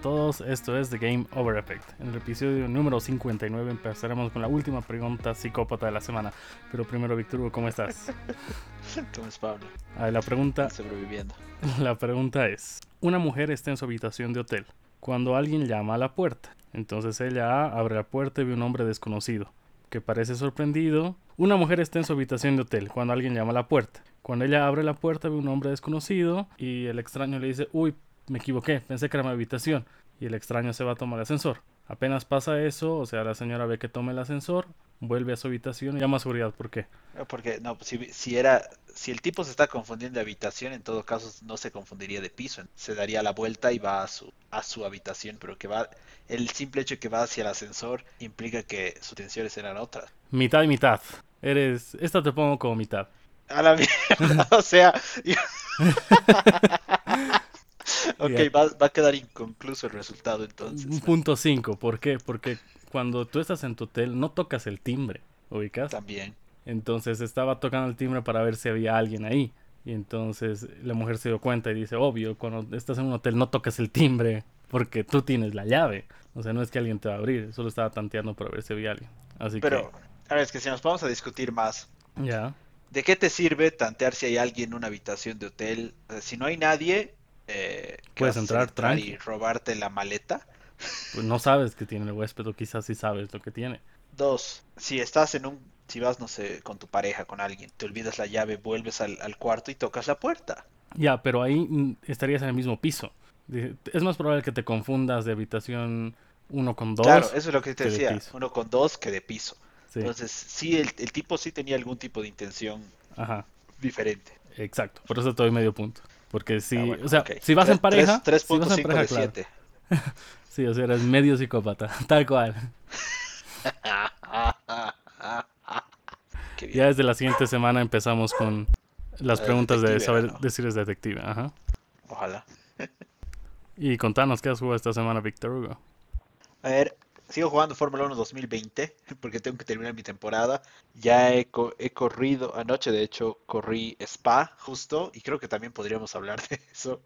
todos, esto es The Game Over Effect. En el episodio número 59 empezaremos con la última pregunta psicópata de la semana. Pero primero, Víctor Hugo, ¿cómo estás? ¿Cómo es Pablo? A la pregunta, Sobreviviendo. la pregunta es, una mujer está en su habitación de hotel cuando alguien llama a la puerta. Entonces ella abre la puerta y ve un hombre desconocido que parece sorprendido. Una mujer está en su habitación de hotel cuando alguien llama a la puerta. Cuando ella abre la puerta ve un hombre desconocido y el extraño le dice, uy, me equivoqué, pensé que era mi habitación. Y el extraño se va a tomar el ascensor. Apenas pasa eso, o sea, la señora ve que toma el ascensor, vuelve a su habitación y llama a seguridad. ¿Por qué? Porque no, si, si era, si el tipo se está confundiendo de habitación, en todo caso no se confundiría de piso, se daría la vuelta y va a su a su habitación, pero que va, el simple hecho de que va hacia el ascensor implica que sus intenciones eran otras. Mitad y mitad. Eres... Esta te pongo como mitad. A la mierda, o sea, yo- ok, va, va a quedar inconcluso el resultado entonces. Un punto 5. ¿Por qué? Porque cuando tú estás en tu hotel no tocas el timbre, ¿ubicas? También. Entonces estaba tocando el timbre para ver si había alguien ahí. Y entonces la mujer se dio cuenta y dice, obvio, cuando estás en un hotel no tocas el timbre porque tú tienes la llave. O sea, no es que alguien te va a abrir, solo estaba tanteando para ver si había alguien. Así Pero, a ver, es que si nos vamos a discutir más, que, ya. ¿De qué te sirve tantear si hay alguien en una habitación de hotel? Sea, si no hay nadie, eh, ¿qué Puedes entrar tranqui. y robarte la maleta. Pues no sabes que tiene el huésped o quizás sí sabes lo que tiene. Dos, si estás en un, si vas, no sé, con tu pareja, con alguien, te olvidas la llave, vuelves al, al cuarto y tocas la puerta. Ya, pero ahí mm, estarías en el mismo piso. Es más probable que te confundas de habitación uno con dos. Claro, eso es lo que te que decía, uno con dos que de piso. Sí, Entonces, sí, el, el tipo sí tenía algún tipo de intención ajá, diferente. exacto. Por eso te doy medio punto. Porque si, Ah, bueno, o sea, si vas en pareja, tres- si vas en 3.5 pareja, de claro. 7. Sí, o sea, eres medio psicópata, tal cual. Ya desde la siguiente semana empezamos con las preguntas de saber ¿no? decir es detective. Ajá. Ojalá. Y contanos qué has jugado esta semana, Víctor Hugo. A ver, sigo jugando Fórmula 1 2020 porque tengo que terminar mi temporada. Ya he, co- he corrido, anoche de hecho corrí Spa justo y creo que también podríamos hablar de eso.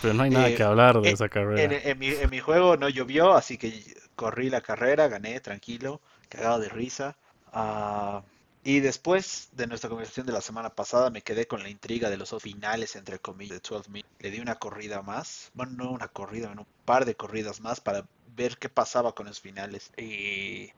Pero no hay nada Eh, que hablar de eh, esa En, carrera. en mi, en mi juego no llovió, así que corrí la carrera, gané tranquilo, cagado de risa. Ah, y después de nuestra conversación de la semana pasada me quedé con la intriga de los finales, entre comillas, de 12 Minutes. Le di una corrida más, bueno, no una corrida, un par de corridas más para ver qué pasaba con los finales. Y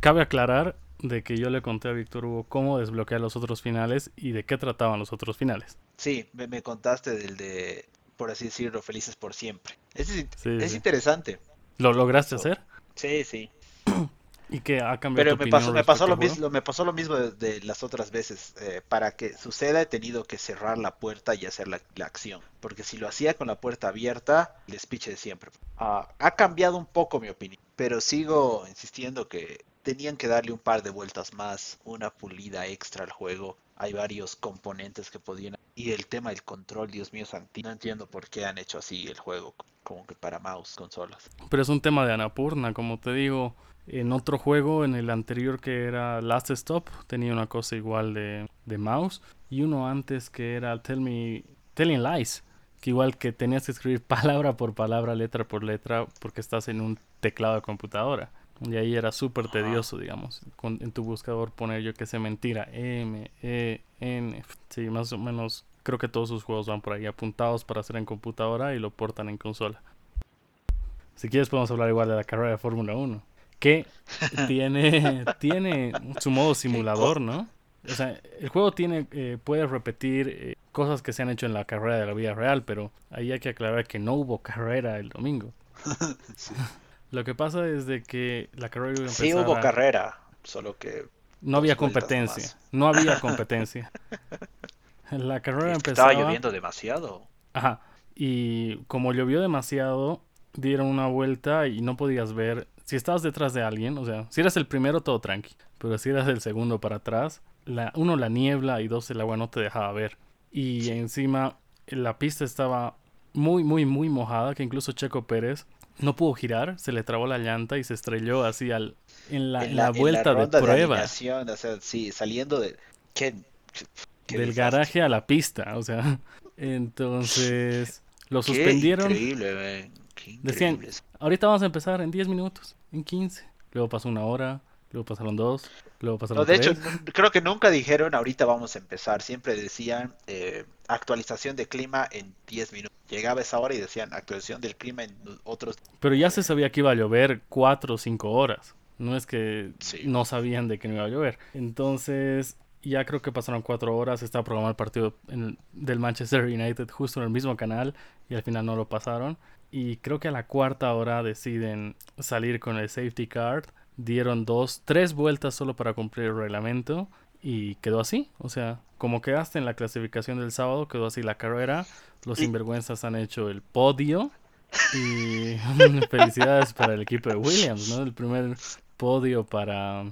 Cabe aclarar de que yo le conté a Víctor Hugo cómo desbloquear los otros finales y de qué trataban los otros finales. sí, me, me contaste del de, por así decirlo, Felices por Siempre. Es, Sí, es sí. interesante. ¿Lo lograste hacer? Sí, sí. ¿Y que ha cambiado Pero tu me pasó, me pasó lo mismo, me pasó lo mismo de, de las otras veces. Eh, para que suceda he tenido que cerrar la puerta y hacer la, la acción. Porque si lo hacía con la puerta abierta, el speech de siempre. Ah, ha cambiado un poco mi opinión, pero sigo insistiendo que tenían que darle un par de vueltas más, una pulida extra al juego. Hay varios componentes que podían... Y el tema del control, Dios mío, santi, no entiendo por qué han hecho así el juego, como que para mouse, consolas. Pero es un tema de Anapurna, como te digo. En otro juego, en el anterior que era Last Stop, tenía una cosa igual de, de mouse. Y uno antes que era Tell Me, Telling Lies, que igual que tenías que escribir palabra por palabra, letra por letra, porque estás en un teclado de computadora. Y ahí era súper tedioso, digamos. Con- en tu buscador poner yo que sé mentira. M, E, N. Sí, más o menos. Creo que todos sus juegos van por ahí apuntados para hacer en computadora y lo portan en consola. Si quieres podemos hablar igual de la carrera de Fórmula 1. Que tiene, tiene su modo simulador, ¿no? O sea, el juego tiene, eh, puede repetir eh, cosas que se han hecho en la carrera de la vida real, pero ahí hay que aclarar que no hubo carrera el domingo. Sí, Lo que pasa es de que la carrera iba a empezar Sí hubo a- carrera, solo que no había competencia, no había competencia. La carrera Es que empezaba estaba lloviendo demasiado. Ajá. Y como llovió demasiado, dieron una vuelta y no podías ver. Si estabas detrás de alguien, o sea, si eras el primero, todo tranqui. Pero si eras el segundo para atrás, la, uno, la niebla y dos, el agua no te dejaba ver. Y encima, la pista estaba muy, muy, muy mojada, que incluso Checo Pérez no pudo girar, se le trabó la llanta y se estrelló así al, en, la, en la, la en la vuelta de prueba. o sea, sí, saliendo de... ¿Qué, qué del garaje a la pista, o sea, entonces lo Qué suspendieron. increíble. Decían, ahorita vamos a empezar en 10 minutos, en 15. Luego pasó una hora, luego pasaron dos, luego pasaron no, de tres. hecho, creo que nunca dijeron ahorita vamos a empezar. Siempre decían eh, actualización de clima en 10 minutos. Llegaba esa hora y decían actualización del clima en otros. Pero ya se sabía que iba a llover 4 o 5 horas. No es que Sí. no sabían de que no iba a llover. Entonces, ya creo que pasaron 4 horas. Estaba programado el partido en- del Manchester United justo en el mismo canal y al final no lo pasaron. Y creo que a la cuarta hora deciden salir con el safety card. Dieron dos, tres vueltas solo para cumplir el reglamento y quedó así. O sea, como quedaste en la clasificación del sábado, quedó así la carrera. Los sinvergüenzas han hecho el podio. Y felicidades para el equipo de Williams, ¿no? El primer podio para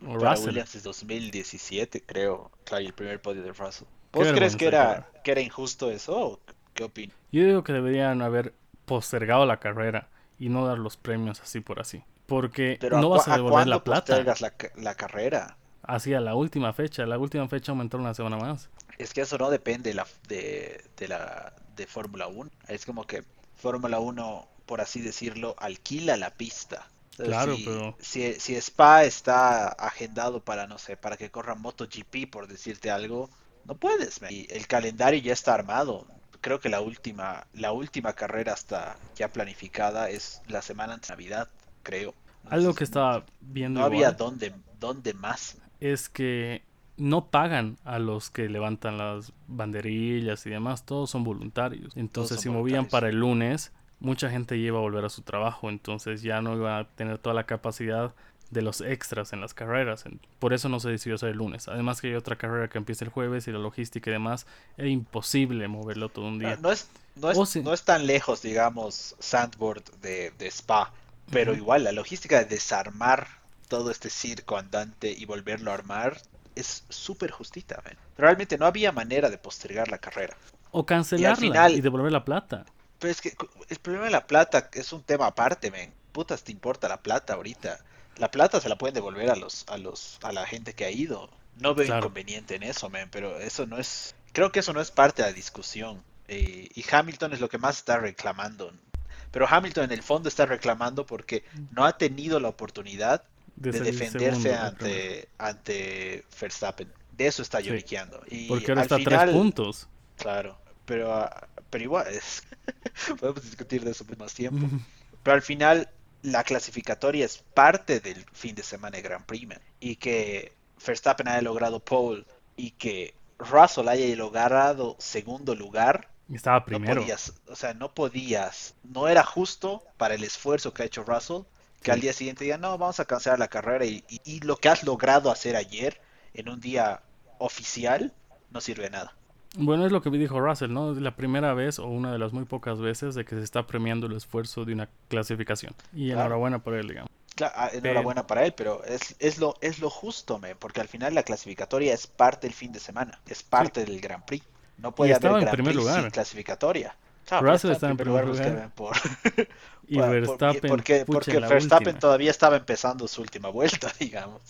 Para Russell. Williams es 2017, creo. Claro, el primer podio de Russell. ¿Vos crees que era, que era injusto eso? ¿O qué opinas? Yo digo que deberían haber postergado la carrera y no dar los premios así por así. Porque Pero no ¿a, vas a a devolver la plata. la, la carrera? Hacia la última fecha. La última fecha aumentó una semana más. Es que eso no depende de la, de, de la de Fórmula 1. Es como que Fórmula 1, por así decirlo, alquila la pista. Entonces, Claro, si, pero- si, si Spa está agendado para, no sé, para que corra MotoGP, por decirte algo, no puedes. man. Y el calendario ya está armado. Creo que la última, la última carrera hasta ya planificada es la semana antes de Navidad, creo. Algo que estaba viendo no había dónde, dónde más. es que no pagan a los que levantan las banderillas y demás. Todos son voluntarios. Entonces, son si movían para el lunes, mucha gente ya iba a volver a su trabajo. Entonces, ya no iba a tener toda la capacidad de los extras en las carreras. Por eso no se decidió hacer el lunes. Además que hay otra carrera que empieza el jueves y la logística y demás. Era imposible moverlo todo un día. No es, no es, no es tan lejos, digamos, Sandboard de, de Spa, pero igual la logística de desarmar todo este circo andante y volverlo a armar es súper justita, man. Realmente no había manera de postergar la carrera. O cancelarla y, final- devolver la plata. Pero es que el problema de la plata es un tema aparte, men. Putas te importa la plata ahorita. La plata se la pueden devolver a los, a los, a la gente que ha ido. No veo Claro. inconveniente en eso, men, pero eso no es, creo que eso no es parte de la discusión. Eh, y Hamilton es lo que más está reclamando. Pero Hamilton en el fondo está reclamando porque no ha tenido la oportunidad De, defenderse segundo, ante, ante Verstappen. De eso está Sí. lloriqueando. Y Porque ahora está a tres puntos. Claro, pero, ah, pero igual, es... podemos discutir de eso por más tiempo. Pero al final, la clasificatoria es parte del fin de semana de Grand Prix, man. Y que Verstappen haya logrado pole y que Russell haya logrado segundo lugar, Estaba no primero. podías, o sea, no podías, no era justo para el esfuerzo que ha hecho Russell que Sí. al día siguiente digan, no, vamos a cancelar la carrera y, y- y lo que has logrado hacer ayer en un día oficial no sirve de nada. Bueno, es lo que dijo Russell, ¿no? Es la primera vez o una de las muy pocas veces de que se está premiando el esfuerzo de una clasificación. Y Claro. enhorabuena por él, digamos. Claro, ah, enhorabuena para él, pero es, es lo es lo justo, me, porque al final la clasificatoria es parte del fin de semana, es parte del Grand Prix. No puede haber estaba en primer Prix lugar. sin clasificatoria. Claro, Russell está en primer lugar. por- Y por- Verstappen, porque, Verstappen última. todavía estaba empezando su última vuelta, digamos.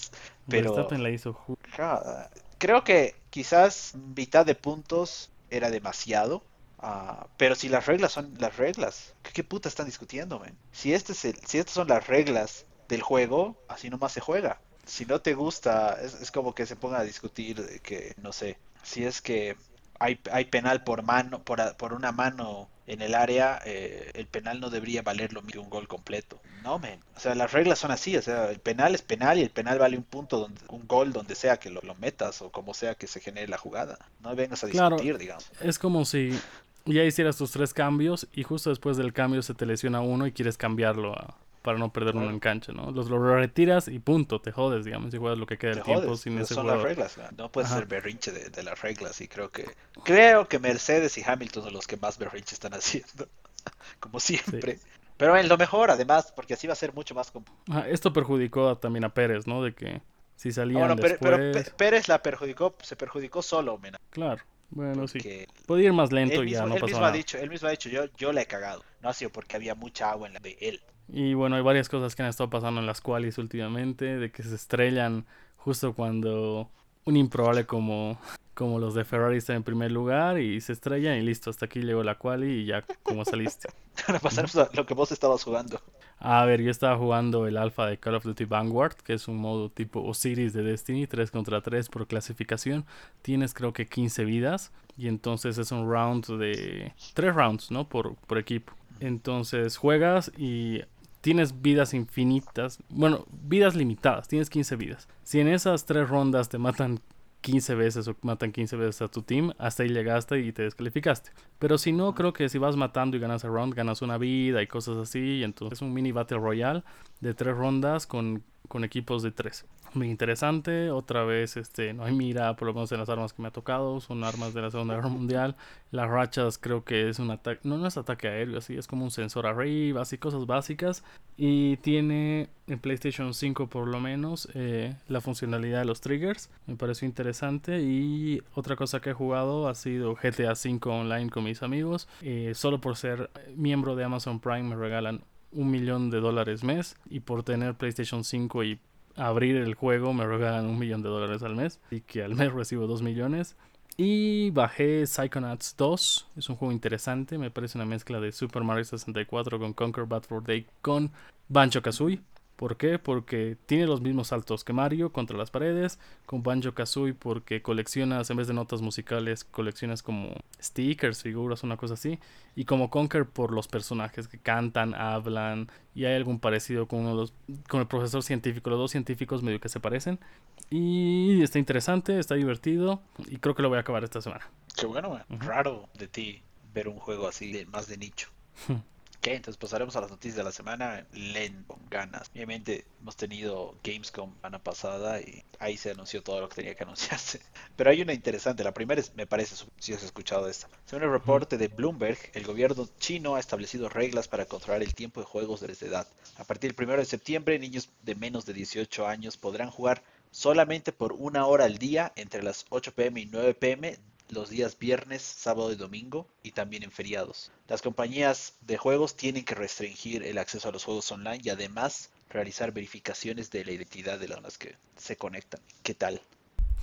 Pero Verstappen la hizo Ja, creo que quizás mitad de puntos era demasiado. ah, pero si las reglas son las reglas, ¿qué, qué puta están discutiendo, men? Si este es el- si estas son las reglas del juego, así nomás se juega. Si no te gusta, es, es como que se pongan a discutir que, no sé, si es que hay, penal por mano, por, por una mano en el área, eh, el penal no debería valer lo mismo que un gol completo. No, men. O sea, las reglas son así. O sea, el penal es penal y el penal vale un punto, donde, un gol donde sea que lo, lo metas o como sea que se genere la jugada. No vengas a Claro. discutir, digamos. Es como si ya hicieras tus tres cambios y justo después del cambio se te lesiona uno y quieres cambiarlo a- para no perder uno en cancha, ¿no? Los lo retiras y punto, te jodes, digamos, y juegas lo que queda del tiempo jodes, sin pero ese son las reglas. ¿no? Puedes Ajá. hacer berrinche de, de las reglas y creo que creo que Mercedes y Hamilton son los que más berrinche están haciendo, como siempre. Pero en lo mejor, además, porque así va a ser mucho más. Ajá, esto perjudicó también a Pérez, ¿no? De que si salían Bueno, pero, pero después... Pe- Pérez la perjudicó, se perjudicó solo, mena, Claro, bueno, sí. porque Podía ir más lento él y ya mismo, no él pasó mismo ha dicho, él mismo ha dicho, yo, yo la he cagado. No ha sido porque había mucha agua en la de él. Y bueno, hay varias cosas que han estado pasando en las qualis últimamente, de que se estrellan justo cuando un improbable como como los de Ferrari están en primer lugar y se estrellan y listo, hasta aquí llegó la quali y ya como saliste. Para pasar a lo que vos estabas jugando. A ver, yo estaba jugando el alfa de Call of Duty Vanguard, que es un modo tipo Osiris de Destiny, 3 contra 3 por clasificación. Tienes creo que 15 vidas y entonces es un round de 3 rounds, ¿no? Por, por equipo. Entonces juegas y tienes vidas infinitas, bueno, vidas limitadas, tienes 15 vidas. Si en esas 3 rondas te matan 15 veces o matan 15 veces a tu team, hasta ahí llegaste y te descalificaste. Pero si no, creo que si vas matando y ganas el round, ganas una vida y cosas así. Y entonces es un mini Battle Royale de 3 rondas con, con equipos de 3 muy interesante. Otra vez, este, no hay mira, por lo menos en las armas que me ha tocado. Son armas de la Segunda Guerra Mundial. Las rachas creo que es un ataque, no, no es ataque aéreo, así es como un sensor arriba, así cosas básicas. Y tiene en PlayStation 5 por lo menos eh, la funcionalidad de los triggers. Me pareció interesante. Y otra cosa que he jugado ha sido GTA 5 online con mis amigos. Eh, solo por ser miembro de Amazon Prime me regalan un millón de dólares mes y por tener PlayStation 5 y abrir el juego me regalan un millón de dólares al mes y que al mes recibo dos millones. Y bajé Psychonauts 2, es un juego interesante, me parece una mezcla de Super Mario 64 con Conquer Bad for Day con Banjo Kazooie. ¿Por qué? Porque tiene los mismos saltos que Mario contra las paredes, con Banjo Kazooie porque coleccionas, en vez de notas musicales, coleccionas como stickers, figuras, una cosa así, y como Conquer por los personajes que cantan, hablan, y hay algún parecido con uno los, con el profesor científico, los dos científicos medio que se parecen, y está interesante, está divertido, y creo que lo voy a acabar esta semana. Qué bueno, raro de ti ver un juego así de más de nicho. Entonces pasaremos a las noticias de la semana. Len con ganas. Obviamente hemos tenido Gamescom semana pasada y ahí se anunció todo lo que tenía que anunciarse. Pero hay una interesante. La primera es, me parece, si has escuchado esta. Según el reporte de Bloomberg, el gobierno chino ha establecido reglas para controlar el tiempo de juegos desde edad. A partir del 1 de septiembre, niños de menos de 18 años podrán jugar solamente por una hora al día entre las 8 pm y 9 pm los días viernes, sábado y domingo y también en feriados. Las compañías de juegos tienen que restringir el acceso a los juegos online y además realizar verificaciones de la identidad de las que se conectan. ¿Qué tal?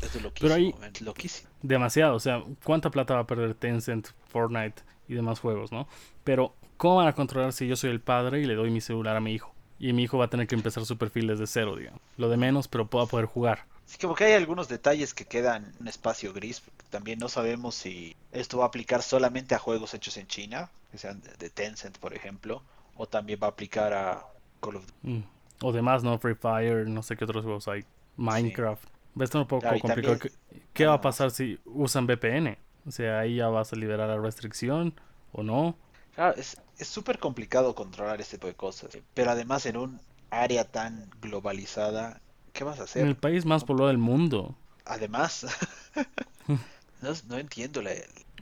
Es loquísimo, loquísimo. Demasiado, o sea, ¿cuánta plata va a perder Tencent, Fortnite y demás juegos, no? Pero, ¿cómo van a controlar si yo soy el padre y le doy mi celular a mi hijo? Y mi hijo va a tener que empezar su perfil desde cero, digamos. Lo de menos, pero pueda poder jugar. Sí, como que hay algunos detalles que quedan en un espacio gris. También no sabemos si esto va a aplicar solamente a juegos hechos en China, que sean de Tencent, por ejemplo, o también va a aplicar a Call of Duty. Mm. O demás, ¿no? Free Fire, no sé qué otros juegos hay. Minecraft. Esto un poco complicado. ¿Qué, va a pasar si usan VPN? O sea, ahí ya vas a liberar la restricción o no. Claro, es súper complicado controlar este tipo de cosas. Pero además en un área tan globalizada ¿Qué vas a hacer? En el país más poblado del mundo. Además, no, entiendo la,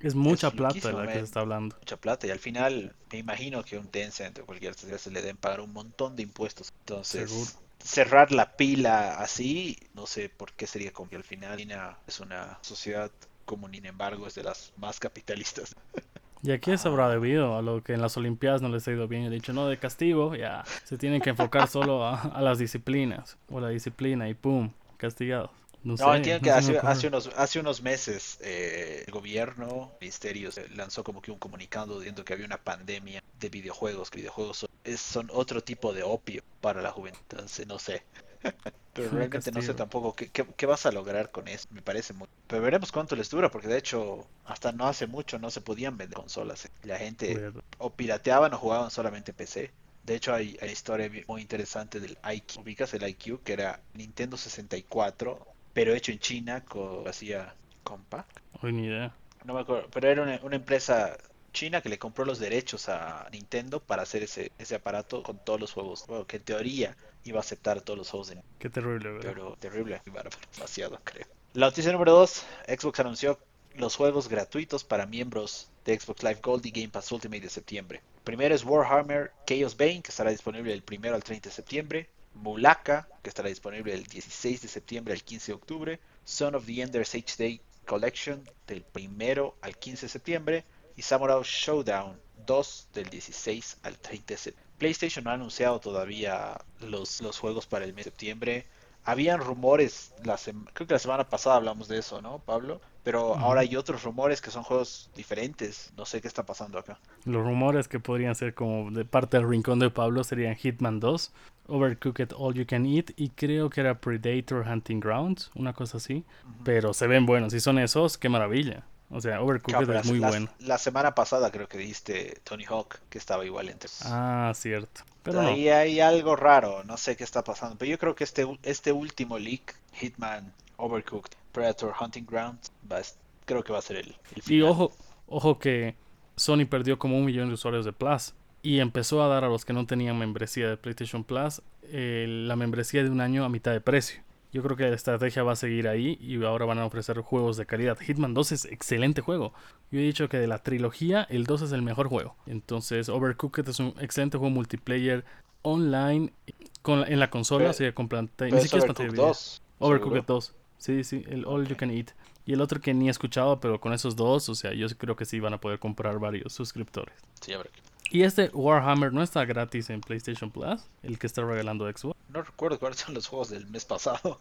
es mucha plata la que se está hablando. Mucha plata. Y al final, me imagino que un Tencent o cualquier se le den pagar un montón de impuestos. Entonces, cerrar la pila así, no sé por qué sería como que al final China es una sociedad común, sin embargo, es de las más capitalistas. Y aquí se habrá debido a lo que en las Olimpiadas no les ha ido bien. He dicho, no, de castigo, ya. Se tienen que enfocar solo a, las disciplinas. O la disciplina y pum, castigados. No, no entiendo que hace, hace, unos, hace unos meses eh, el gobierno, el ministerio, lanzó como que un comunicado diciendo que había una pandemia de videojuegos, que videojuegos son, son otro tipo de opio para la juventud. Entonces, no sé. Pero realmente no sé tampoco qué, qué, vas a lograr con eso. Me parece muy. Pero veremos cuánto les dura, porque de hecho, hasta no hace mucho no se podían vender consolas. ¿eh? La gente o pirateaban o jugaban solamente PC. De hecho, hay, hay historia muy interesante del IQ. Ubicas el IQ, que era Nintendo 64, pero hecho en China, con, hacía Compact. ni idea. No me acuerdo, pero era una, una empresa China que le compró los derechos a Nintendo para hacer ese, ese aparato con todos los juegos. Bueno, que en teoría iba a aceptar todos los juegos de Qué terrible, ¿verdad? Pero terrible, demasiado, creo. La noticia número 2, Xbox anunció los juegos gratuitos para miembros de Xbox Live Gold y Game Pass Ultimate de septiembre. Primero es Warhammer Chaos Bane, que estará disponible del 1 al 30 de septiembre. Mulaka, que estará disponible del 16 de septiembre al 15 de octubre. Son of the Enders HD Collection del 1 al 15 de septiembre y Samurai Showdown 2 del 16 al 30 de septiembre. PlayStation no ha anunciado todavía los, los juegos para el mes de septiembre. Habían rumores, la creo que la semana pasada hablamos de eso, ¿no, Pablo? Pero ahora hay otros rumores que son juegos diferentes. No sé qué está pasando acá. Los rumores que podrían ser como de parte del rincón de Pablo serían Hitman 2, Overcooked All You Can Eat y creo que era Predator Hunting Grounds, una cosa así. Pero se ven buenos. Si son esos, qué maravilla. O sea, Overcooked es muy bueno. La semana pasada creo que diste Tony Hawk, que estaba igual entre. Ah, cierto. Pero ahí hay algo raro, no sé qué está pasando. Pero yo creo que este, este último leak, Hitman Overcooked, Predator Hunting Grounds, va, creo que va a ser el, Y ojo, ojo que Sony perdió como un millón de usuarios de Plus y empezó a dar a los que no tenían membresía de PlayStation Plus eh, la membresía de un año a mitad de precio. Yo creo que la estrategia va a seguir ahí y ahora van a ofrecer juegos de calidad. Hitman 2 es excelente juego. Yo he dicho que de la trilogía, el 2 es el mejor juego. Entonces, Overcooked es un excelente juego multiplayer online con, en la consola, o sea, con pantalla. Ni siquiera es pantalla 2. Overcooked 2. Sí, sí, el All You Can Eat. Y el otro que ni he escuchado, pero con esos dos, o sea, yo creo que sí van a poder comprar varios suscriptores. Sí, a ver. Y este Warhammer no está gratis en PlayStation Plus, el que está regalando Xbox. No recuerdo cuáles son los juegos del mes pasado.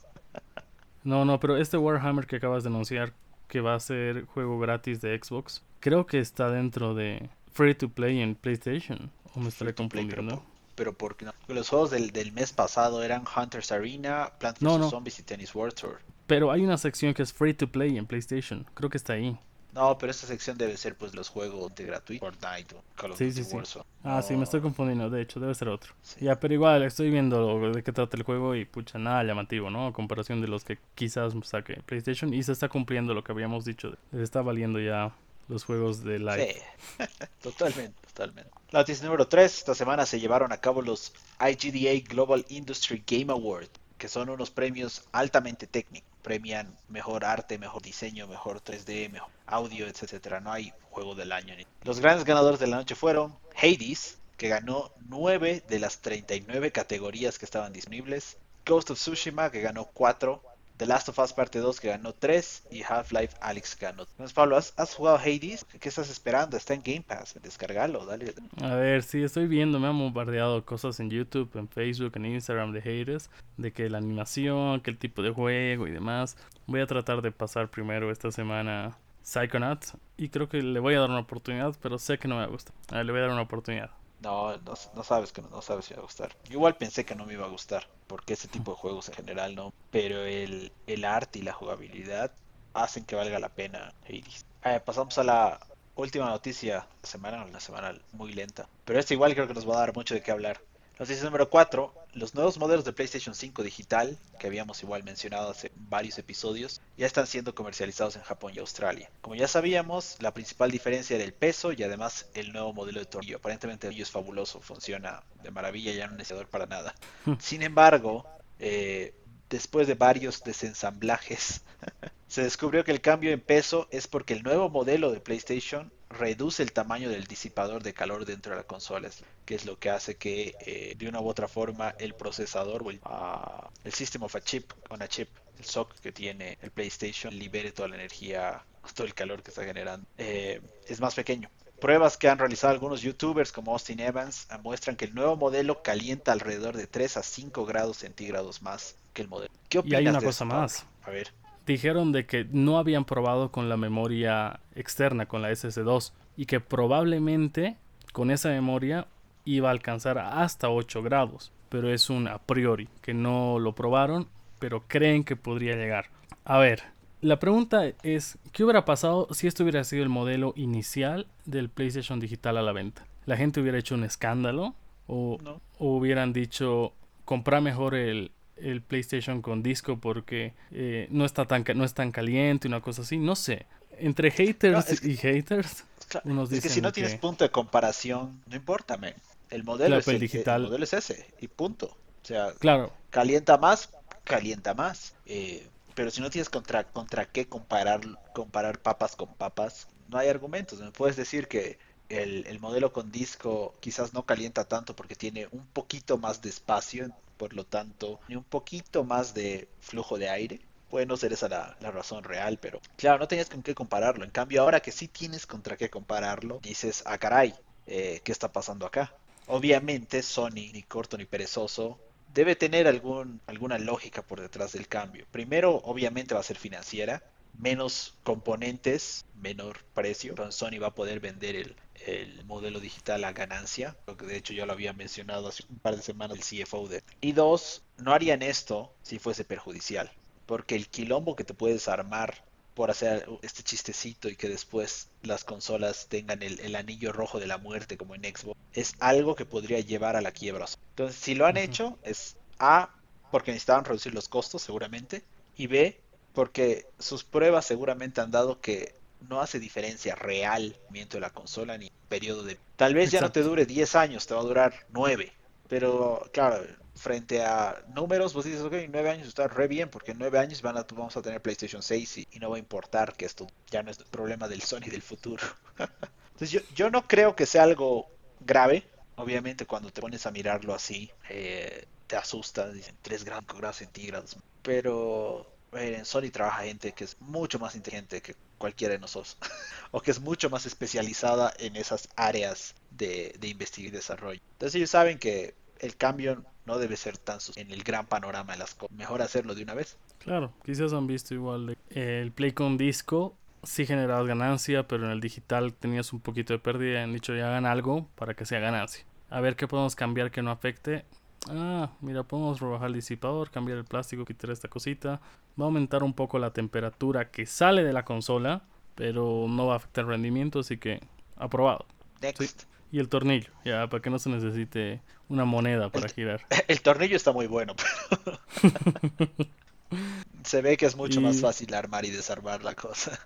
no, no, pero este Warhammer que acabas de anunciar que va a ser juego gratis de Xbox, creo que está dentro de Free to Play en PlayStation. ¿O me estaré confundiendo? pero porque no. Los juegos del, del, mes pasado eran Hunters Arena, Plants vs. Zombies y Tennis World Tour. Pero hay una sección que es Free to Play en PlayStation. Creo que está ahí. No, pero esta sección debe ser pues los juegos de gratuito, Fortnite o Call of Duty Warzone. Ah, sí, me estoy confundiendo, de hecho, debe ser otro. Ya, pero igual estoy viendo de qué trata el juego y pucha, nada llamativo, ¿no? A comparación de los que quizás saque PlayStation y se está cumpliendo lo que habíamos dicho. Les está valiendo ya los juegos de live. Sí, totalmente, totalmente. La noticia número 3, esta semana se llevaron a cabo los IGDA Global Industry Game Awards, que son unos premios altamente técnicos premian mejor arte, mejor diseño, mejor 3D, mejor audio, etcétera. No hay juego del año. Los grandes ganadores de la noche fueron Hades, que ganó 9 de las 39 categorías que estaban disponibles, Ghost of Tsushima, que ganó 4, The Last of Us Parte 2 que ganó 3 y Half-Life Alyx ganó. Entonces, Pablo, ¿has, jugado Hades? ¿Qué estás esperando? Está en Game Pass, descargalo, dale. A ver, sí, estoy viendo, me han bombardeado cosas en YouTube, en Facebook, en Instagram de Hades, de que la animación, que el tipo de juego y demás. Voy a tratar de pasar primero esta semana Psychonauts y creo que le voy a dar una oportunidad, pero sé que no me gusta. A ver, le voy a dar una oportunidad. No, no, sabes que no, sabes si va a gustar. igual pensé que no me iba a gustar, porque ese tipo de juegos en general no. Pero el, el arte y la jugabilidad hacen que valga la pena. Eh, pasamos a la última noticia la semana, una semana muy lenta. Pero esta igual creo que nos va a dar mucho de qué hablar. Noticia número 4. Los nuevos modelos de PlayStation 5 digital, que habíamos igual mencionado hace varios episodios, ya están siendo comercializados en Japón y Australia. Como ya sabíamos, la principal diferencia era el peso y además el nuevo modelo de tornillo. Aparentemente el tornillo es fabuloso, funciona de maravilla, ya no necesita para nada. Hmm. Sin embargo, eh, después de varios desensamblajes, se descubrió que el cambio en peso es porque el nuevo modelo de PlayStation reduce el tamaño del disipador de calor dentro de la consola, que es lo que hace que eh, de una u otra forma el procesador o el, uh, el System of a Chip, on a chip, el SOC que tiene el PlayStation libere toda la energía, todo el calor que está generando, eh, es más pequeño. Pruebas que han realizado algunos youtubers como Austin Evans muestran que el nuevo modelo calienta alrededor de 3 a 5 grados centígrados más que el modelo. ¿Qué opinas y hay una cosa más. A ver dijeron de que no habían probado con la memoria externa, con la SS2, y que probablemente con esa memoria iba a alcanzar hasta 8 grados, pero es un a priori, que no lo probaron, pero creen que podría llegar. A ver, la pregunta es, ¿qué hubiera pasado si esto hubiera sido el modelo inicial del PlayStation digital a la venta? ¿La gente hubiera hecho un escándalo? ¿O, o hubieran dicho, compra mejor el, el PlayStation con disco porque eh, no está tan no es tan caliente una cosa así no sé. Entre haters y haters unos es que si no tienes punto de comparación no importa man. el modelo es el, digital el modelo es ese y punto. O sea claro. calienta más calienta más. Eh, pero si no tienes contra contra qué comparar comparar papas con papas no hay argumentos. Me puedes decir que el, el, modelo con disco quizás no calienta tanto porque tiene un poquito más de espacio por lo tanto, ni un poquito más de flujo de aire. Puede no ser esa la, razón real, pero claro, no tenías con qué compararlo. En cambio, ahora que sí tienes contra qué compararlo, dices, ah, caray, eh, ¿qué está pasando acá? Obviamente, Sony, ni corto ni perezoso, debe tener algún, alguna lógica por detrás del cambio. Primero, obviamente, va a ser financiera. menos componentes, menor precio. Entonces Sony va a poder vender el, el modelo digital a ganancia, lo que de hecho yo lo había mencionado hace un par de semanas el CFO de. Y dos, no harían esto si fuese perjudicial, porque el quilombo que te puedes armar por hacer este chistecito y que después las consolas tengan el, el, anillo rojo de la muerte como en Xbox, es algo que podría llevar a la quiebra. Entonces, si lo han uh -huh. hecho, es A, porque necesitaban reducir los costos seguramente, y B, porque sus pruebas seguramente han dado que no hace diferencia real de la consola ni periodo de... Tal vez ya Exacto. no te dure 10 años, te va a durar 9, pero claro, frente a números, vos dices, ok, 9 años está re bien, porque en 9 años van a, vamos a tener PlayStation 6 y, y, no va a importar que esto ya no es problema del Sony del futuro. Entonces yo, yo no creo que sea algo grave, obviamente cuando te pones a mirarlo así, eh, te asusta, dicen 3 grados centígrados, pero en Sony trabaja gente que es mucho más inteligente que cualquiera de nosotros, o que es mucho más especializada en esas áreas de, de investigación y desarrollo. Entonces ellos saben que el cambio no debe ser tan en el gran panorama de las cosas. Mejor hacerlo de una vez. Claro, quizás han visto igual el Play con disco sí generabas ganancia, pero en el digital tenías un poquito de pérdida. Han dicho ya hagan algo para que sea ganancia. A ver qué podemos cambiar que no afecte. Ah, mira, podemos rebajar el disipador, cambiar el plástico, quitar esta cosita. Va a aumentar un poco la temperatura que sale de la consola, pero no va a afectar el rendimiento, así que aprobado. Next. Sí. Y el tornillo, ya, para que no se necesite una moneda para el, girar. El tornillo está muy bueno, pero se ve que es mucho y... más fácil armar y desarmar la cosa.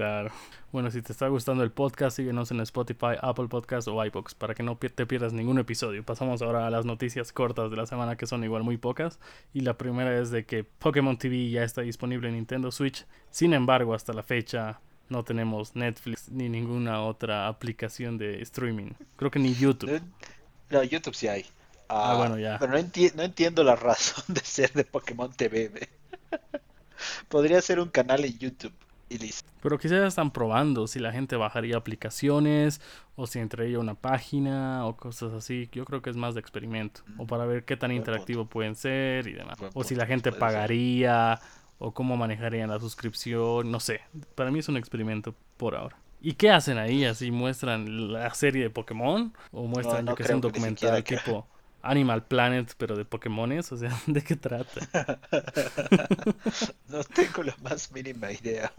Claro. Bueno, si te está gustando el podcast, síguenos en Spotify, Apple Podcast o iBox para que no te pierdas ningún episodio. Pasamos ahora a las noticias cortas de la semana que son igual muy pocas. Y la primera es de que Pokémon TV ya está disponible en Nintendo Switch. Sin embargo, hasta la fecha no tenemos Netflix ni ninguna otra aplicación de streaming. Creo que ni YouTube. No, YouTube sí hay. Uh, ah, bueno, ya. Pero no, enti no, entiendo la razón de ser de Pokémon TV. Podría ser un canal en YouTube. Y listo. Pero quizás están probando si la gente bajaría aplicaciones o si entraría una página o cosas así. Yo creo que es más de experimento. O para ver qué tan Buen interactivo punto. pueden ser y demás. Buen O si la gente ser. pagaría o cómo manejarían la suscripción. No sé. Para mí es un experimento por ahora. ¿Y qué hacen ahí? ¿Así muestran la serie de Pokémon? ¿O muestran, no yo que sé, un documental siquiera que- tipo Animal Planet, pero de Pokémones? O sea, ¿de qué trata? no tengo la más mínima idea.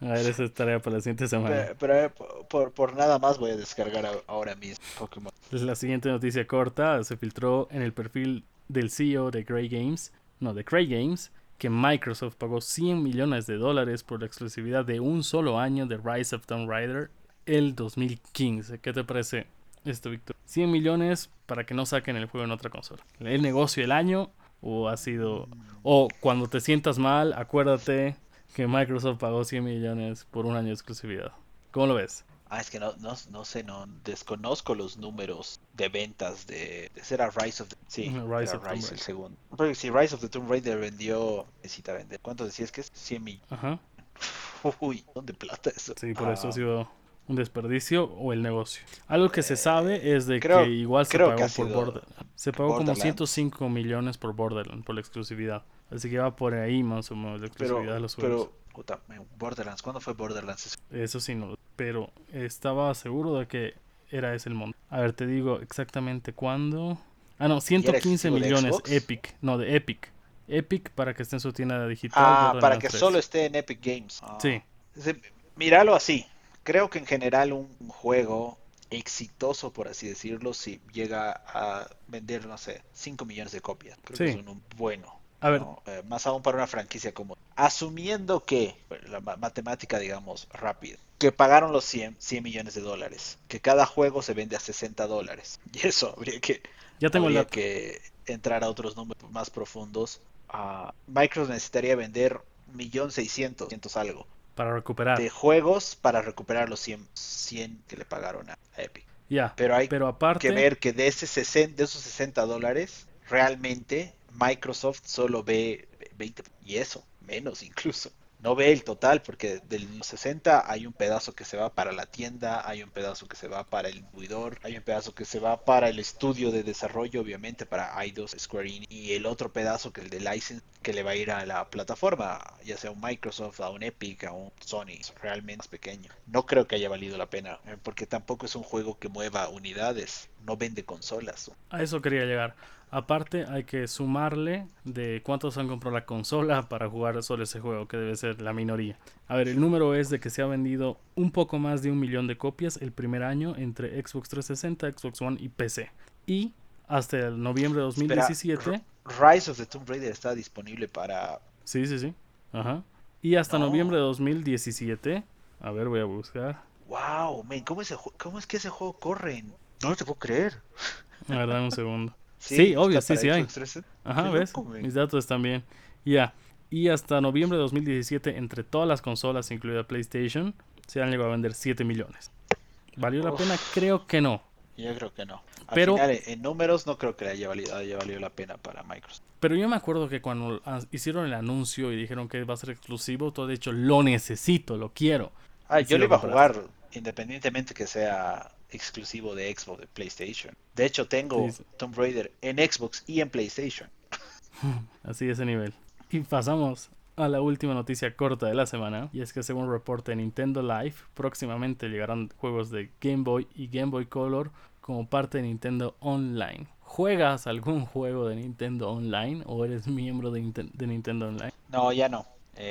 A ver, esa es tarea para la siguiente semana. Pero, pero, por, por nada más voy a descargar ahora mismo Pokémon. La siguiente noticia corta se filtró en el perfil del CEO de Grey Games, no, de Cray Games, que Microsoft pagó 100 millones de dólares por la exclusividad de un solo año de Rise of Tomb Raider el 2015. ¿Qué te parece esto, Víctor? 100 millones para que no saquen el juego en otra consola. ¿El negocio del año o ha sido... o cuando te sientas mal, acuérdate que Microsoft pagó 100 millones por un año de exclusividad. ¿Cómo lo ves? Ah, es que no, no, no sé, no desconozco los números de ventas de, de será Rise of the sí, Rise of Tomb Rise el Raider. segundo. Porque si Rise of the Tomb Raider vendió, necesita vender. ¿Cuánto decías que es? 100 millones. Ajá. Uy, ¿dónde plata eso? Sí, por eso Ah, ha sido un desperdicio o el negocio. Algo que se sabe es de creo- que igual se pagó por Borderlands. Se pagó como Borderlands. 105 millones por Borderlands, por la exclusividad. Así que va por ahí más o menos la exclusividad pero, de los juegos. pero, puta, Borderlands, ¿cuándo fue Borderlands? Eso sí, no. Pero estaba seguro de que era ese el monto. A ver, te digo exactamente cuándo. Ah, no, 115 exclusivo de millones. Epic. No, de Epic. Epic para que esté en su tienda digital. Ah, para que 3. solo esté en Epic Games. Ah. Sí. Míralo así. Creo que en general un juego exitoso, por así decirlo, si llega a vender, no sé, 5 millones de copias. Creo que es un bueno. A ver, ¿no? Eh, más aún para una franquicia como... Asumiendo que, bueno, la ma- matemática, digamos, rápida, que pagaron los 100, 100 millones de dólares, que cada juego se vende a 60 dólares. Y eso habría que, ya tengo habría que entrar a otros números más profundos. Ah, Microsoft necesitaría vender 1.600.000 algo Para recuperar. de juegos para recuperar los 100, 100 que le pagaron a Epic. Ya. Pero hay Pero aparte. que ver que de, ese 60, de esos 60 dólares, realmente Microsoft solo ve 20, y eso, menos incluso. No ve el total porque del 60 hay un pedazo que se va para la tienda, hay un pedazo que se va para el distribuidor, hay un pedazo que se va para el estudio de desarrollo, obviamente para i2, Square Enix, y el otro pedazo que el de license que le va a ir a la plataforma, ya sea un Microsoft, a un Epic, a un Sony, realmente más pequeño. No creo que haya valido la pena, eh, porque tampoco es un juego que mueva unidades, no vende consolas. A eso quería llegar. Aparte hay que sumarle de cuántos han comprado la consola para jugar solo ese juego, que debe ser la minoría. A ver, el número es de que se ha vendido un poco más de un millón de copias el primer año entre Xbox 360, Xbox One y PC. Y hasta el noviembre de 2017... Rise of the Tomb Raider está disponible para... Sí, sí, sí. Ajá. Y hasta noviembre de 2017... A ver, voy a buscar. Wow, man, ¿cómo, ¿cómo es que ese juego corre? No te puedo creer. A ver, dame un segundo. Sí, obvio, sí, sí hay. Ajá, ves, mis datos están bien. Ya. Y hasta noviembre de 2017, entre todas las consolas, incluida PlayStation, se han llegado a vender 7 millones. ¿Valió la pena? Creo que no. Yo creo que no. Al pero final, en números no creo que haya valido, haya valido la pena para Microsoft. Pero yo me acuerdo que cuando hicieron el anuncio y dijeron que va a ser exclusivo, todo de hecho lo necesito, lo quiero. Ah, yo lo iba a jugar independientemente que sea exclusivo de Xbox, de PlayStation. De hecho, tengo Tomb Raider en Xbox y en PlayStation. Así ese nivel. Y pasamos a la última noticia corta de la semana. Y es que según reporte Nintendo Live, próximamente llegarán juegos de Game Boy y Game Boy Color como parte de Nintendo Online. ¿Juegas algún juego de Nintendo Online o eres miembro de, de Nintendo Online? No, ya no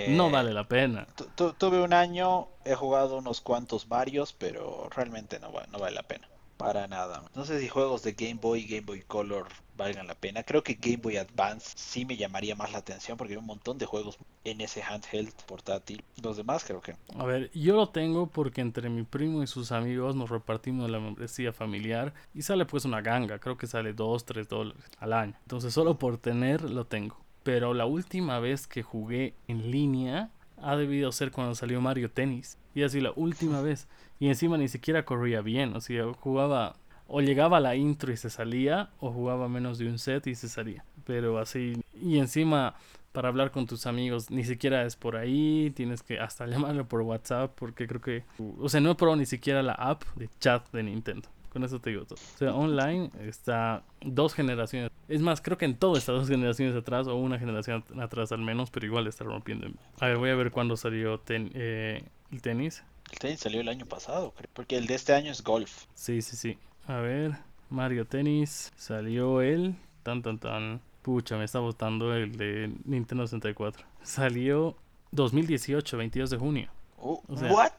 no eh, vale la pena. tuve un año, he jugado unos cuantos varios, pero realmente no, no vale la pena. Para nada. No sé si juegos de Game Boy y Game Boy Color valgan la pena. Creo que Game Boy Advance sí me llamaría más la atención porque hay un montón de juegos en ese handheld portátil. Los demás creo que A ver, yo lo tengo porque entre mi primo y sus amigos nos repartimos la membresía familiar y sale pues una ganga. Creo que sale 2, 3 dólares al año. Entonces solo por tener lo tengo. Pero la última vez que jugué en línea ha debido ser cuando salió Mario Tennis. Y así la última vez. Y encima ni siquiera corría bien. O sea, jugaba o llegaba a la intro y se salía, o jugaba menos de un set y se salía. Pero así, y encima para hablar con tus amigos, ni siquiera es por ahí, tienes que hasta llamarlo por WhatsApp, porque creo que, o sea, no he probado ni siquiera la app de chat de Nintendo. Con eso te digo todo. O sea, online está dos generaciones. Es más, creo que en todo está dos generaciones atrás o una generación atrás al menos, pero igual está rompiendo. A ver, voy a ver cuándo salió eh, el tenis. El tenis salió el año pasado, creo, porque el de este año es golf. Sí, sí, sí. A ver, Mario Tennis salió el tan tan tan. Pucha, me está votando el de Nintendo 64. Salió 2018, 22 de junio. Uh, ¿What?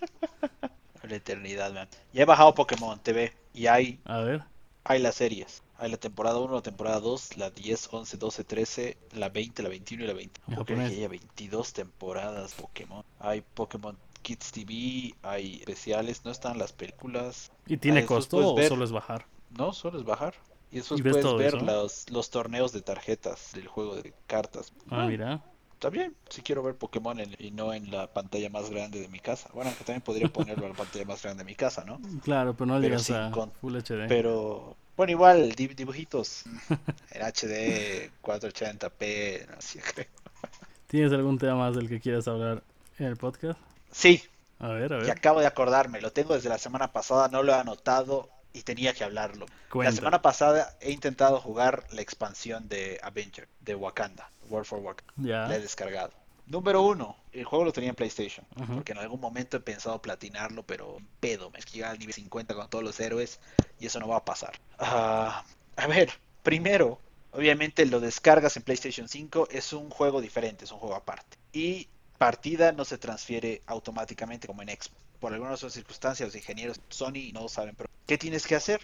la eternidad, man. Ya he bajado Pokémon TV y hay. A ver. Hay las series. Hay la temporada 1, la temporada 2, la 10, 11, 12, 13, la 20, la 21 y la 20. que haya 22 temporadas Pokémon. Hay Pokémon Kids TV, hay especiales, no están las películas. ¿Y tiene ah, costo o solo es bajar? No, solo es bajar. Y eso puedes ver los, los torneos de tarjetas del juego de cartas. Ah, mira está bien, si quiero ver Pokémon y no en la pantalla más grande de mi casa. Bueno, que también podría ponerlo en la pantalla más grande de mi casa, ¿no? Claro, pero no le llegas a Full HD. Pero, bueno, igual, dibujitos en HD, 480p, no sé, ¿Tienes algún tema más del que quieras hablar en el podcast? Sí. A ver, a ver. Y acabo de acordarme, lo tengo desde la semana pasada, no lo he anotado y tenía que hablarlo. La semana pasada he intentado jugar la expansión de Avenger, de Wakanda. World for Warcraft. La he descargado. Número uno, el juego lo tenía en PlayStation, porque en algún momento he pensado platinarlo, pero pedo, me esquiva al nivel 50 con todos los héroes y eso no va a pasar. Ah, a ver, primero, obviamente lo descargas en PlayStation 5, es un juego diferente, es un juego aparte. Y partida no se transfiere automáticamente como en Xbox. Por algunas circunstancias, los ingenieros Sony no saben, pero ¿qué tienes que hacer?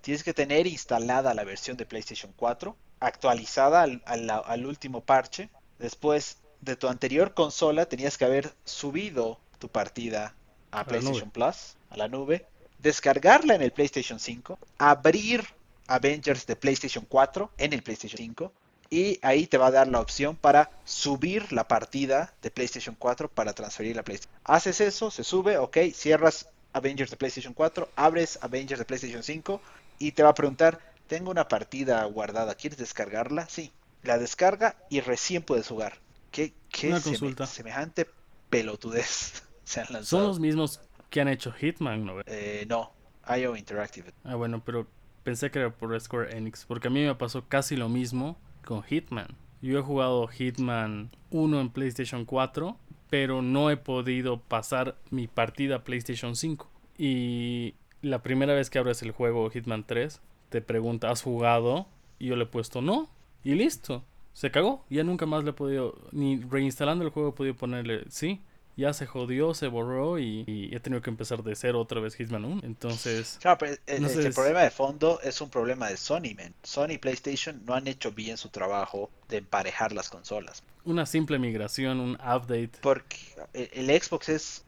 tienes que tener instalada la versión de PlayStation 4 actualizada al, último parche. Después de tu anterior consola tenías que haber subido tu partida a, PlayStation Plus, a la nube, descargarla en el PlayStation 5, abrir Avengers de PlayStation 4 en el PlayStation 5 y ahí te va a dar la opción para subir la partida de PlayStation 4 para transferir la PlayStation. Haces eso, se sube, ok, cierras Avengers de PlayStation 4, abres Avengers de PlayStation 5 y te va a preguntar tengo una partida guardada, ¿quieres descargarla? Sí. La descarga y recién puedes jugar. ¿Qué, qué Una seme- consulta. semejante pelotudez se han Son lanzado? los mismos que han hecho Hitman, ¿no? Eh, no, IO Interactive. Ah, bueno, pero pensé que era por Square Enix, porque a mí me pasó casi lo mismo con Hitman. Yo he jugado Hitman 1 en PlayStation 4, pero no he podido pasar mi partida a PlayStation 5. Y la primera vez que abres el juego Hitman 3, te pregunta, ¿has jugado? Y yo le he puesto no, y listo. Se cagó, ya nunca más le he podido, ni reinstalando el juego he podido ponerle sí. Ya se jodió, se borró y, y he tenido que empezar de cero otra vez Hitman 1. Entonces, Claro, pero el, No el- sé, el es- problema de fondo es un problema de Sony, man. Sony y PlayStation no han hecho bien su trabajo de emparejar las consolas. una simple migración, un update. Porque el, el Xbox es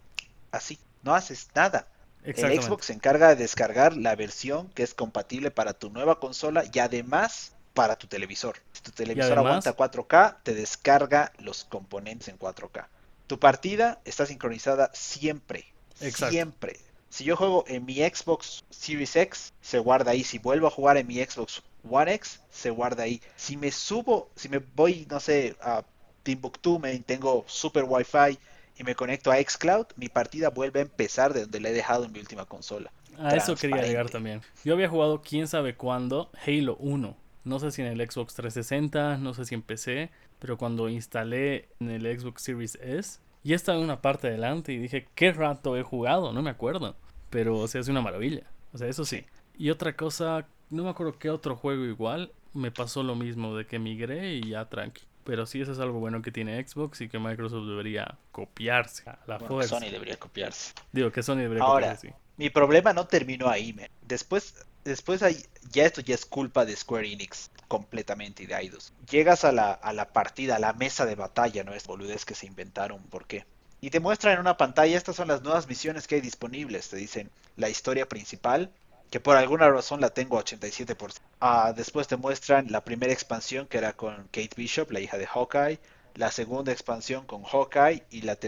así, no haces nada. El. Xbox se encarga de descargar la versión que es compatible para tu nueva consola y además para tu televisor. Si tu televisor además- aguanta 4K, te descarga los componentes en 4K. Tu partida está sincronizada siempre. Exacto. Siempre. Si yo juego en mi Xbox Series X, se guarda ahí. Si vuelvo a jugar en mi Xbox One X, se guarda ahí. Si me subo, si me voy, no sé, a Timbuktu, me tengo super Wi-Fi y me conecto a Xcloud, mi partida vuelve a empezar de donde la he dejado en mi última consola. A eso quería llegar también. Yo había jugado quién sabe cuándo Halo 1. No sé si en el Xbox 360, no sé si en PC, pero cuando instalé en el Xbox Series S, ya estaba en una parte adelante y dije, ¿qué rato he jugado? No me acuerdo. Pero, o sea, es una maravilla. O sea, eso sí. Y otra cosa, no me acuerdo qué otro juego igual, me pasó lo mismo, de que migré y ya tranqui. Pero sí, eso es algo bueno que tiene Xbox y que Microsoft debería copiarse a la Bueno, fuerza. Sony debería copiarse. Digo, que Sony debería Ahora, copiarse, sí. Mi problema no terminó ahí, man. Después, después hay, ya esto ya es culpa de Square Enix completamente y de. Llegas a la, a la partida, a la mesa de batalla, no es boludez que se inventaron, ¿por qué? Y te muestran en una pantalla, estas son las nuevas misiones que hay disponibles. Te dicen la historia principal, que por alguna razón la tengo a 87%. Ah, después te muestran la primera expansión que era con Kate Bishop, la hija de Hawkeye. La segunda expansión con Hawkeye y la,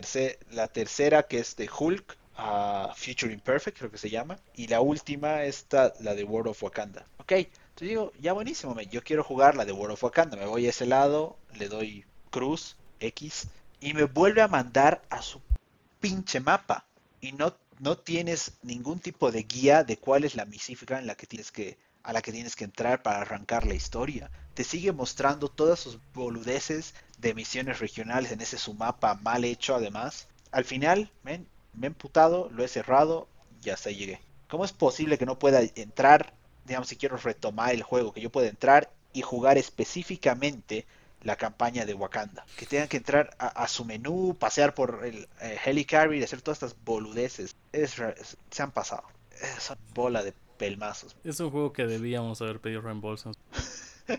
la tercera que es de Hulk, ah, Future Imperfect creo que se llama. Y la última esta, la de World of Wakanda. Ok, entonces digo, ya buenísimo, yo quiero jugar la de World of Wakanda. Me voy a ese lado, le doy cruz, X, y me vuelve a mandar a su pinche mapa. Y no, no tienes ningún tipo de guía de cuál es la misífica en la que tienes que, a la que tienes que entrar para arrancar la historia. Te sigue mostrando todas sus boludeces de misiones regionales en ese su mapa mal hecho además. Al final, men, me he emputado, lo he cerrado y hasta llegué. ¿Cómo es posible que no pueda entrar, digamos, si quiero retomar el juego, que yo pueda entrar y jugar específicamente la campaña de Wakanda? Que tengan que entrar a, a su menú, pasear por el eh, Helicarrier y hacer todas estas boludeces. Es, se han pasado. Es una bola de pelmazos. Es un juego que debíamos haber pedido reembolso.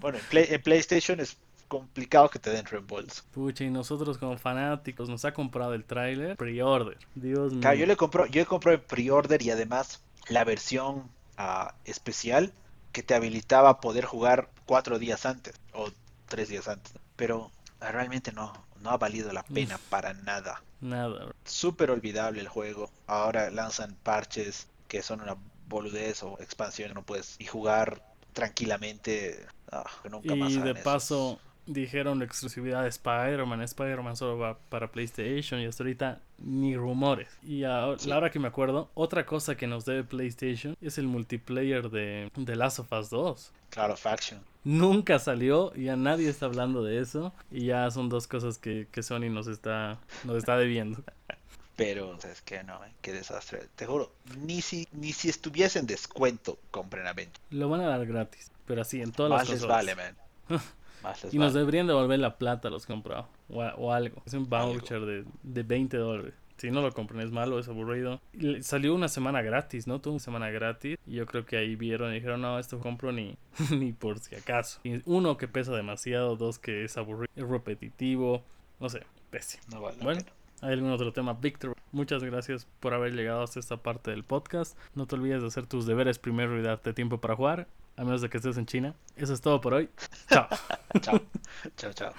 Bueno, en, Play- en PlayStation es complicado que te den reembolso. Pucha, y nosotros como fanáticos nos ha comprado el tráiler pre-order. Dios mío. Claro, yo le compro, yo compro en pre-order y además la versión ah, especial que te habilitaba a poder jugar cuatro días antes o tres días antes. Pero ah, realmente no, no ha valido la pena para nada. Nada. Súper olvidable el juego. Ahora lanzan parches que son una boludez o expansión no puedes y jugar tranquilamente. Ah, nunca más Y hagan de eso. paso dijeron la exclusividad de Spider-Man. Spider-Man solo va para PlayStation y hasta ahorita ni rumores. Y a Sí. la hora que me acuerdo, otra cosa que nos debe PlayStation es el multiplayer de The Last of Us 2. Claro, Faction. Nunca salió, ya nadie está hablando de eso. Y ya son dos cosas que, que Sony nos está, nos está debiendo. Pero es que no, eh, qué desastre. Te juro, ni si, ni si estuviese en descuento, compren Avengers. Lo van a dar gratis, pero así en todas Más las les consolas. vale, man. Más Y nos vale. deberían devolver la plata a los comprados. O, o algo. Es un Algo. voucher de, de 20 dólares. Si no lo compran es malo, es aburrido. Y salió una semana gratis, ¿no? Tuvo una semana gratis. Y yo creo que ahí vieron y dijeron, no, esto compro ni, ni por si acaso. Y uno, que pesa demasiado. Dos, que es aburrido, es repetitivo. No sé, pésimo. No vale Bueno. ¿Hay algún otro tema? Víctor, muchas gracias por haber llegado hasta esta parte del podcast. No te olvides de hacer tus deberes primero y darte tiempo para jugar. A menos de que estés en China. Eso es todo por hoy. Chao. Chao. chao, chao.